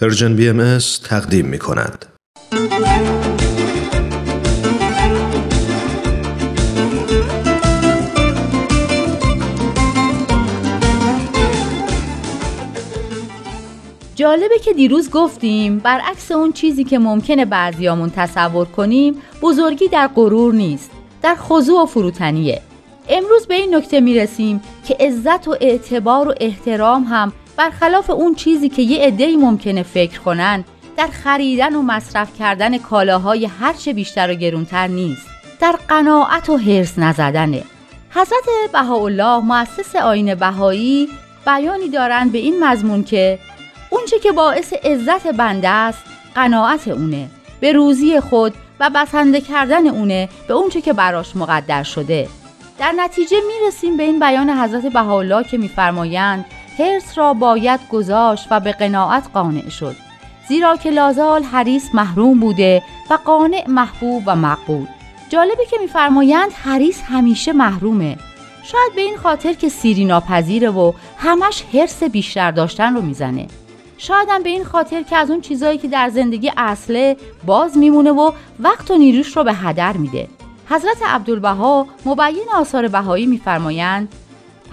Persian BM تقدیم می کند. جالبه که دیروز گفتیم برعکس اون چیزی که ممکنه بعضیامون تصور کنیم بزرگی در غرور نیست در خضوع و فروتنیه امروز به این نکته می‌رسیم که عزت و اعتبار و احترام هم برخلاف اون چیزی که یه عده‌ای ممکنه فکر کنن در خریدن و مصرف کردن کالاهای هرچه بیشتر و گرونتر نیست. در قناعت و حرس نزدنه. حضرت بهاءالله مؤسس آین بهایی بیانی دارند به این مضمون که اونچه که باعث عزت بنده است قناعت اونه. به روزی خود و بسنده کردن اونه به اونچه که براش مقدر شده. در نتیجه می‌رسیم به این بیان حضرت بهاءالله که میفرمایند حرس را باید گذاشت و به قناعت قانع شد. زیرا که لازال حریص محروم بوده و قانع محبوب و مقبول. جالبه که میفرمایند حریص همیشه محرومه. شاید به این خاطر که سیری ناپذیره و همش حرس بیشتر داشتن رو می‌زنه. شاید هم به این خاطر که از اون چیزایی که در زندگی اصله باز میمونه و وقت و نیروش رو به هدر میده. حضرت عبدالبها مبین آثار بهایی میفرمایند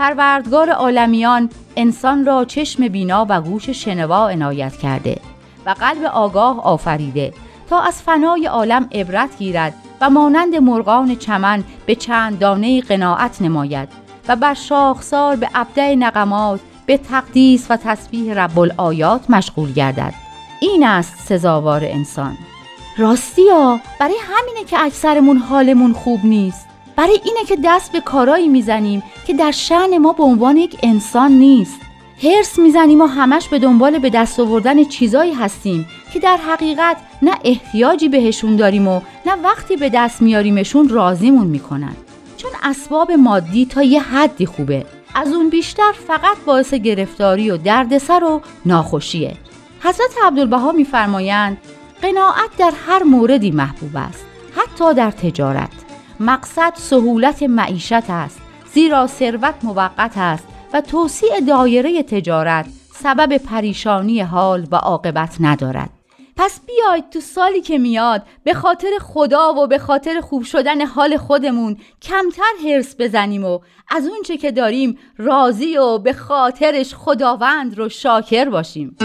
پروردگار عالمیان انسان را چشم بینا و گوش شنوا عنایت کرده و قلب آگاه آفریده تا از فنای عالم عبرت گیرد و مانند مرغان چمن به چند دانه قناعت نماید و بر شاخسار به ابدع نقمات به تقدیس و تسبیح رب الآیات مشغول گردد. این است سزاوار انسان. راستی ها برای همینه که اکثرمون حالمون خوب نیست. برای اینه که دست به کارایی می‌زنیم که در شعن ما به عنوان یک انسان نیست. هرس می‌زنیم و همش به دنبال به دست آوردن چیزایی هستیم که در حقیقت نه احتیاجی بهشون داریم و نه وقتی به دست میاریمشون راضیمون می‌کنن. چون اسباب مادی تا یه حدی خوبه. از اون بیشتر فقط باعث گرفتاری و دردسر و ناخوشیه. حضرت عبدالبها میفرمایند قناعت در هر موردی محبوب است حتی در تجارت. مقصد سهولت معیشت است زیرا ثروت موقت است و توسیع دایره تجارت سبب پریشانی حال و عاقبت ندارد. پس بیاید تو سالی که میاد به خاطر خدا و به خاطر خوب شدن حال خودمون کمتر حرس بزنیم و از اونچه که داریم راضی و به خاطرش خداوند رو شاکر باشیم.